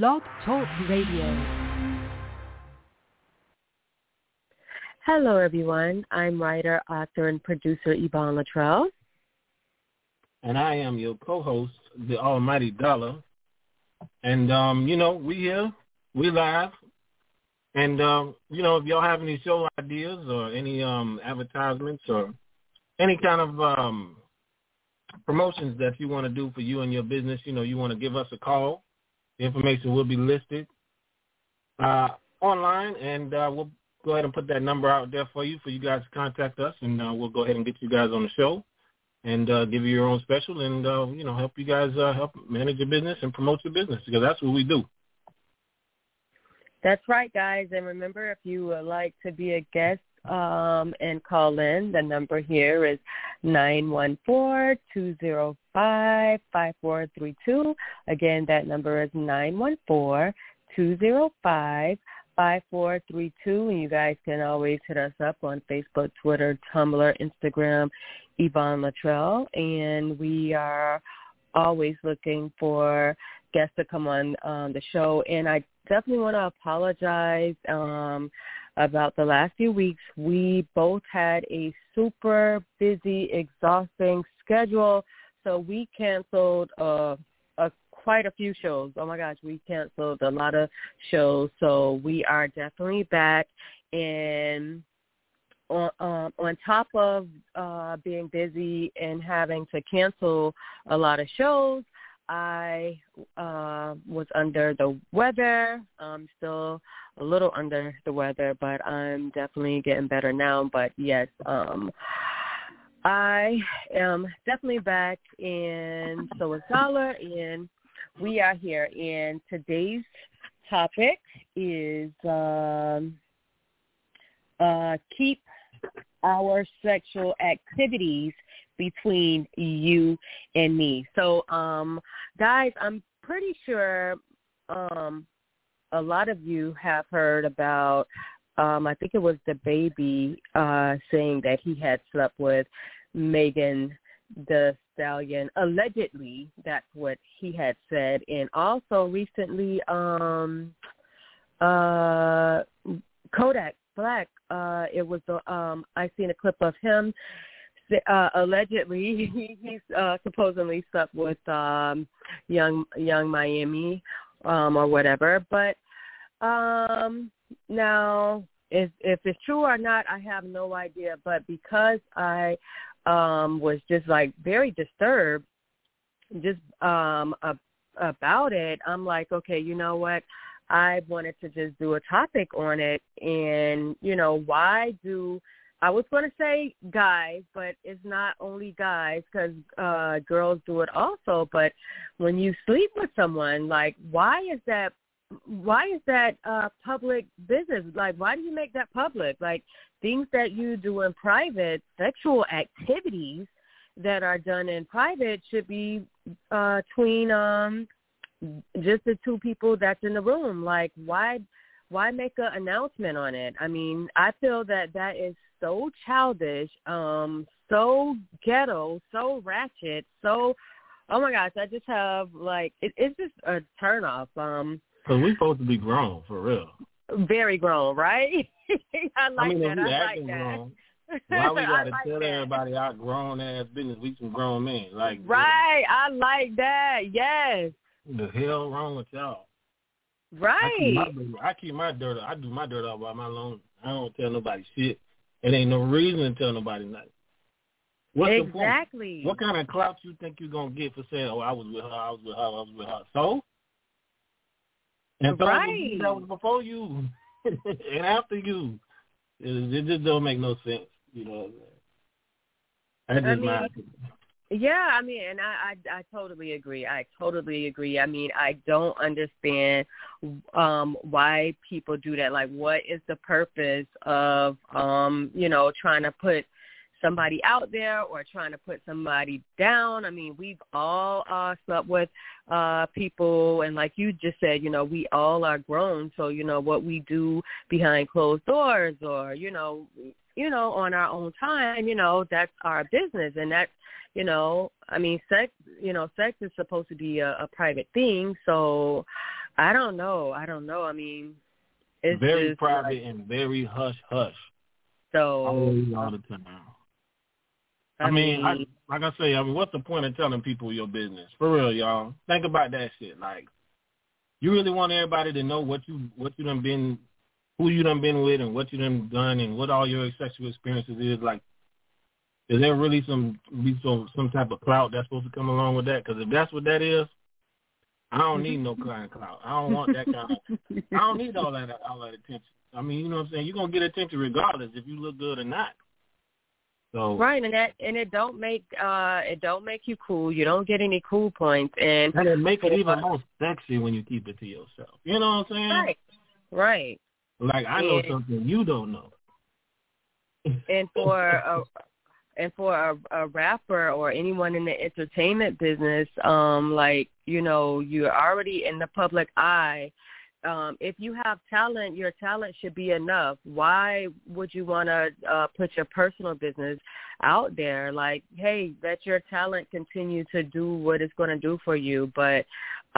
Blog Talk Radio. Hello, everyone. I'm writer, author, and producer Yvonne Latrell. And I am your co-host, the Almighty Dollar. And, um, you know, we here, we live. And, um, you know, if y'all have any show ideas or any um, advertisements or any kind of um, promotions that you want to do for you and your business, you know, you want to give us a call. Information will be listed uh, online, and uh, we'll go ahead and put that number out there for you, for you guys to contact us, and uh, we'll go ahead and get you guys on the show and uh, give you your own special and, uh, you know, help you guys uh, help manage your business and promote your business because that's what we do. That's right, guys. And remember, if you would like to be a guest um, and call in, the number here is nine one four two zero five five four three two. Again, that number is nine one four two zero five 5432 and you guys can always hit us up on Facebook, Twitter, Tumblr, Instagram, Yvonne Latrell and we are always looking for guests to come on um, the show. And I definitely want to apologize um, about the last few weeks. We both had a super busy, exhausting schedule so we canceled uh, quite a few shows. Oh my gosh, we canceled a lot of shows, so we are definitely back. And on, um, on top of uh, being busy and having to cancel a lot of shows, I uh, was under the weather. I'm still a little under the weather, but I'm definitely getting better now. But yes, um, I am definitely back in so is Dollar and we are here, and today's topic is um, uh, keep our sexual activities between you and me. So, um, guys, I'm pretty sure um, a lot of you have heard about. Um, I think it was DaBaby uh, saying that he had slept with Megan Thee Stallion allegedly that's what he had said and also recently um uh kodak black uh it was the um i seen a clip of him uh allegedly he he's uh supposedly slept with um young Yung Miami um or whatever. But um now if if it's true or not i have no idea. But because i um was just like very disturbed just um a, about it i'm like okay you know what? I wanted to just do a topic on it. And you know why do i was going to say guys but it's not only guys because uh girls do it also but when you sleep with someone like why is that why is that uh public business? Like why do you make that public? Like things that you do in private sexual activities that are done in private should be uh between um just the two people that's in the room. Like why why make an announcement on it i mean i feel that that is so childish um so ghetto so ratchet so oh my gosh i just have like it, it's just a turn off um Cause we supposed to be grown for real. Very grown, right? I like I mean, that. If we I acting like that. grown, why we gotta like tell that. everybody our grown ass business? We some grown men. Like Right. I like that. Yes. The hell wrong with y'all? I keep, Right. my, I keep my dirt. I do my dirt all by my own. I don't tell nobody shit. It ain't no reason to tell nobody nothing. What's the point? exactly. What kind of clout you think you're gonna get for saying, "Oh, I was with her, I was with her, I was with her"? So, and so Right. that was before you and after you. It, it just don't make no sense, you know. That's I just my mean, opinion. Yeah, I mean, and I, I I totally agree. I totally agree. I mean, I don't understand um why people do that. Like what is the purpose of um, you know, trying to put somebody out there or trying to put somebody down. I mean, we've all uh slept with uh people and like you just said, you know, we all are grown, so you know what we do behind closed doors or, you know, you know, on our own time, you know, that's our business and that's you know, I mean, sex, you know, sex is supposed to be a, a private thing. So, I don't know. I don't know. I mean, it's very just private like, and very hush hush. so. Always all the time. I, I mean, I, mean, like I say, I mean, what's the point of telling people your business? For real, y'all. Think about that shit. Like, you really want everybody to know what you what you done been, who you done been with, and what you done done, and what all your sexual experiences is. Like, is there really some some some type of clout that's supposed to come along with that? Because if that's what that is, I don't need no kind of clout. I don't want that kind of. I don't need all that all that attention. I mean, you know what I'm saying? You're gonna get attention regardless if you look good or not. So right, and that and it don't make uh it don't make you cool. You don't get any cool points, and And it make it even more sexy when you keep it to yourself. You know what I'm saying? right, right. Like I know And- something you don't know. and for a and for a, a rapper or anyone in the entertainment business, um, like you know, you're already in the public eye. Um, if you have talent, your talent should be enough. Why would you want to uh, put your personal business out there? Like, hey, let your talent continue to do what it's going to do for you. But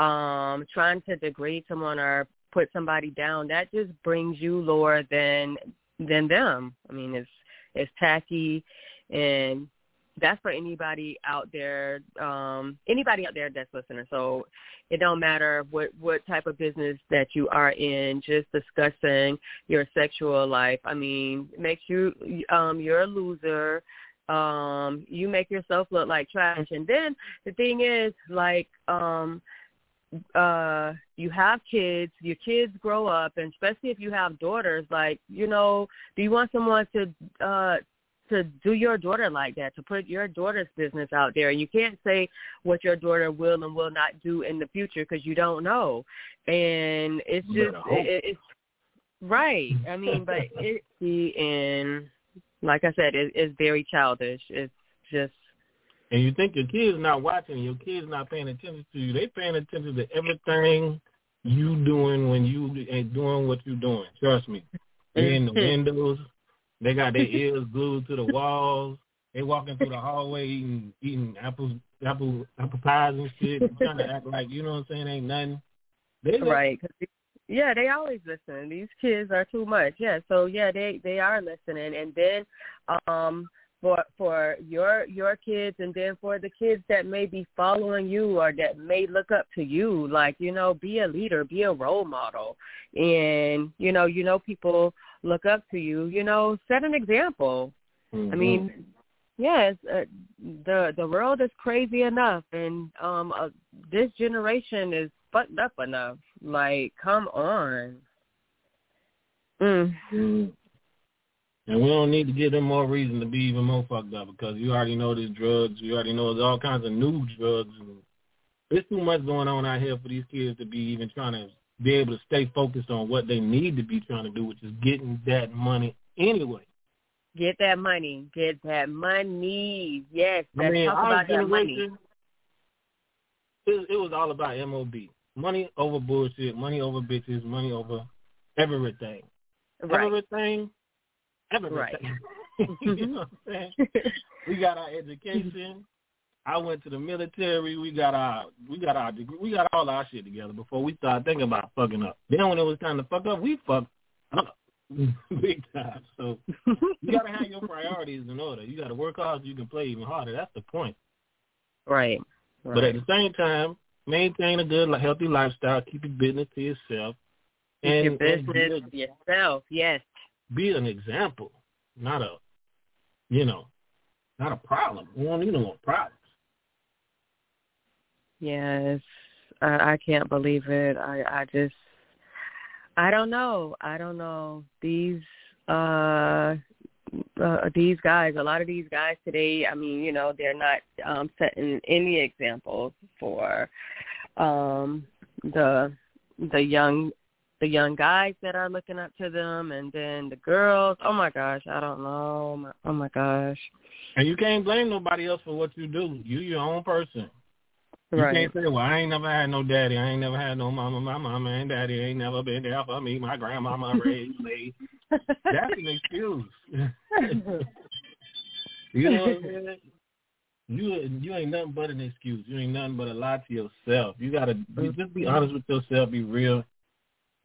um, trying to degrade someone or put somebody down, that just brings you lower than than them. I mean, it's it's tacky and that's for anybody out there um anybody out there that's listening. So it don't matter what what type of business that you are in just discussing your sexual life. I mean makes you um you're a loser. Um you make yourself look like trash. And then the thing is like um uh you have kids your kids grow up and especially if you have daughters like you know do you want someone to uh to do your daughter like that to put your daughter's business out there? And you can't say what your daughter will and will not do in the future because you don't know. And it's just it, it's right. I mean but it and like i said it, it's very childish. It's just And you think your kid's not watching, your kid's not paying attention to you. They paying attention to everything you doing when you ain't doing what you doing. Trust me. They in the windows. They got their ears glued to the walls. They walking through the hallway eating eating apples apple apple pies and shit, trying to act like you know what I'm saying ain't nothing. They right yeah they always listen these kids are too much yeah so yeah they they are listening and then um for for your your kids and then for the kids that may be following you or that may look up to you like you know be a leader be a role model and you know you know people look up to you you know set an example Mhm. I mean, yes, uh, the the world is crazy enough, and um, uh, this generation is fucked up enough. Like, come on. Mm. Mhm. And we don't need to give them more reason to be even more fucked up because you already know there's drugs. You already know there's all kinds of new drugs. And there's too much going on out here for these kids to be even trying to be able to stay focused on what they need to be trying to do, which is getting that money anyway. Get that money. Get that money. Yes, I mean, talk about that money. it, it was all about MOB. Money over bullshit, money over bitches, money over everything. Right. Everything, Right. you know what I'm saying? we got our education. I went to the military. We got our we got our degree. We got all our shit together before we started thinking about fucking up. Then when it was time to fuck up, we fucked up big time. So you gotta have your priorities in order. You gotta work hard so you can play even harder. That's the point. right. Right. But at the same time, maintain a good, healthy lifestyle. Keep your business to yourself, Keep and, your business be, yourself. Yes. Be an example, not a, you know, not a problem. We don't need no more problems. Yes, I, I can't believe it. I I just I don't know. I don't know these uh uh, these guys, a lot of these guys today, I mean, you know, they're not um setting any examples for um the the young the young guys that are looking up to them and then the girls. Oh my gosh, I don't know. Oh my, oh my gosh. And you can't blame nobody else for what you do. You your own person. You Right. can't say, well, I ain't never had no daddy. I ain't never had no mama. My mama and daddy ain't never been there for me. My grandmama raised me. That's an excuse. you know what I'm saying? you you ain't nothing but an excuse. You ain't nothing but a lie to yourself. You gotta be, just be honest with yourself. Be real.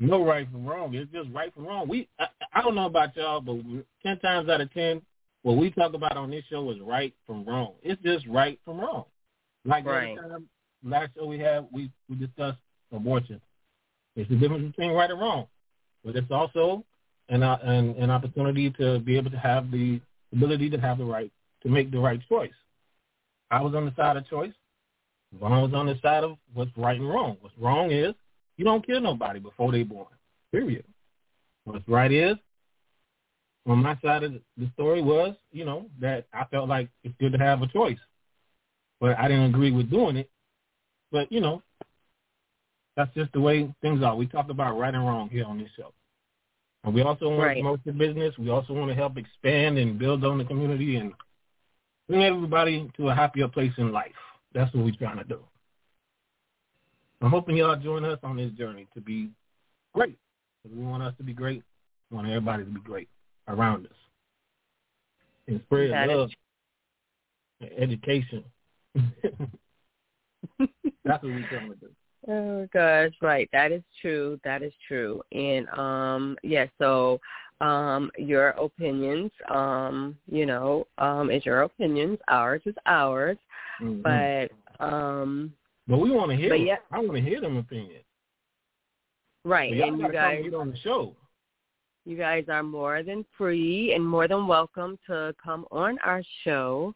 No right from wrong. It's just right from wrong. We I, I don't know about y'all, but ten times out of ten, what we talk about on this show is right from wrong. It's just right from wrong. Like right. last time, last show we had, we we discussed abortion. It's the difference between right and wrong, but it's also an uh, an, an opportunity to be able to have the ability to have the right to make the right choice. I was on the side of choice. Ron was on the side of what's right and wrong. What's wrong is you don't kill nobody before they're born. Period. What's right is on my side of the story was, you know, that I felt like it's good to have a choice. But I didn't agree with doing it. But, you know, that's just the way things are. We talk about right and wrong here on this show. And we also want Right. to promote the business. We also want to help expand and build on the community and bring everybody to a happier place in life. That's what we're trying to do. I'm hoping y'all join us on this journey to be great. We want us to be great. We want everybody to be great around us. And spread That love and education. That's what we're trying to do. Oh gosh, right. That is true. That is true. And um yeah, so um your opinions, um, you know, um is your opinions. Ours is ours. Mhm. But um but we want to hear. but them. yeah. I want to hear them opinions. right. So and you guys get on the show. you guys are more than free and more than welcome to come on our show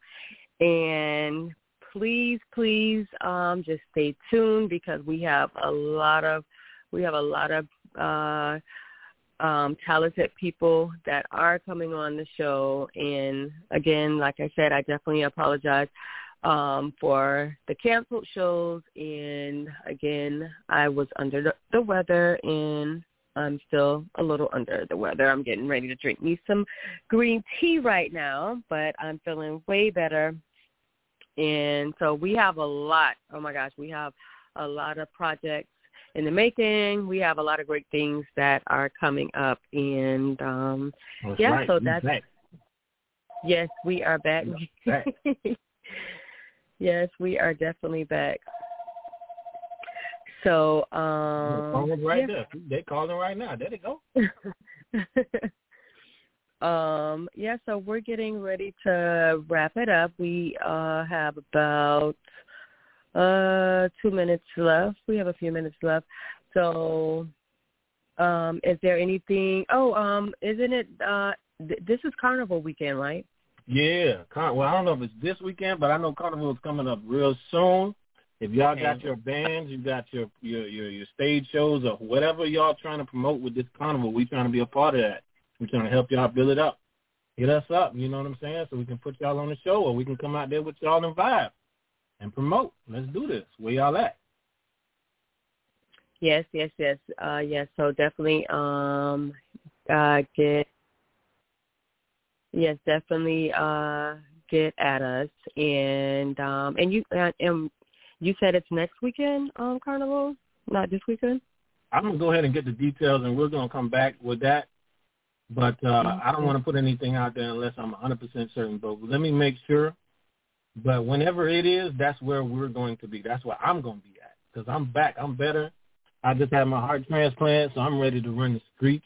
and please please um just stay tuned because we have a lot of we have a lot of uh um talented people that are coming on the show and again like I said I definitely apologize um for the canceled shows and again I was under the, the weather and I'm still a little under the weather. I'm getting ready to drink me some green tea right now, but I'm feeling way better. And so we have a lot. Oh my gosh, we have a lot of projects in the making. We have a lot of great things that are coming up and um That's Yeah, right. so that's- back. yes, we are back. Back. yes, we are definitely back. So um is right yeah. there. They calling right now. There they go. um yeah so we're getting ready to wrap it up we uh have about uh two minutes left we have a few minutes left so um is there anything oh um isn't it uh th- this is carnival weekend right Yeah. Car- well, I don't know if it's this weekend, but I know Carnival is coming up real soon. If y'all got your bands, you got your, your your your stage shows or whatever y'all trying to promote with this carnival, we trying to be a part of that. We trying to help y'all build it up. Hit us up, you know what I'm saying? So we can put y'all on the show or we can come out there with y'all and vibe and promote. Let's do this. Where y'all at? yes yes yes uh yes so definitely um uh get yes definitely uh get at us and um and you uh, and you said it's next weekend um carnival not this weekend I'm gonna go ahead and get the details, and we're gonna come back with that. But uh, I don't want to put anything out there unless I'm 100% certain. But let me make sure. But whenever it is, that's where we're going to be. That's where I'm going to be at because I'm back. I'm better. I just had my heart transplant, so I'm ready to run the streets.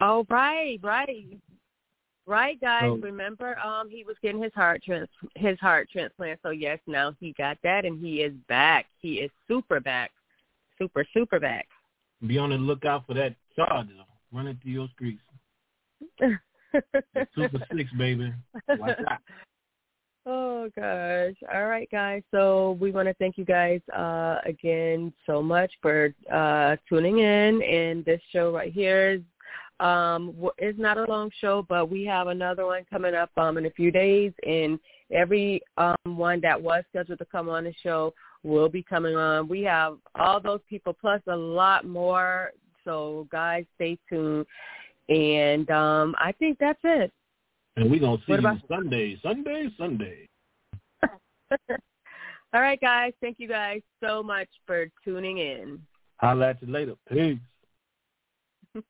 oh right right right guys So- remember um he was getting his heart trans his heart transplant so yes now he got that and he is back he is super back super super back Be on the lookout for that charger running through your streets. Super six, baby. Watch out. Oh gosh. All right guys. So we want to thank you guys uh again so much for uh tuning in and this show right here is um is not a long show but we have another one coming up um in a few days and every um one that was scheduled to come on the show will be coming on. We have all those people plus a lot more. So guys stay tuned. And um I think that's it. And we're going to see What you about- Sunday, Sunday, Sunday. All right, guys. Thank you guys so much for tuning in. I'll at you later. Peace.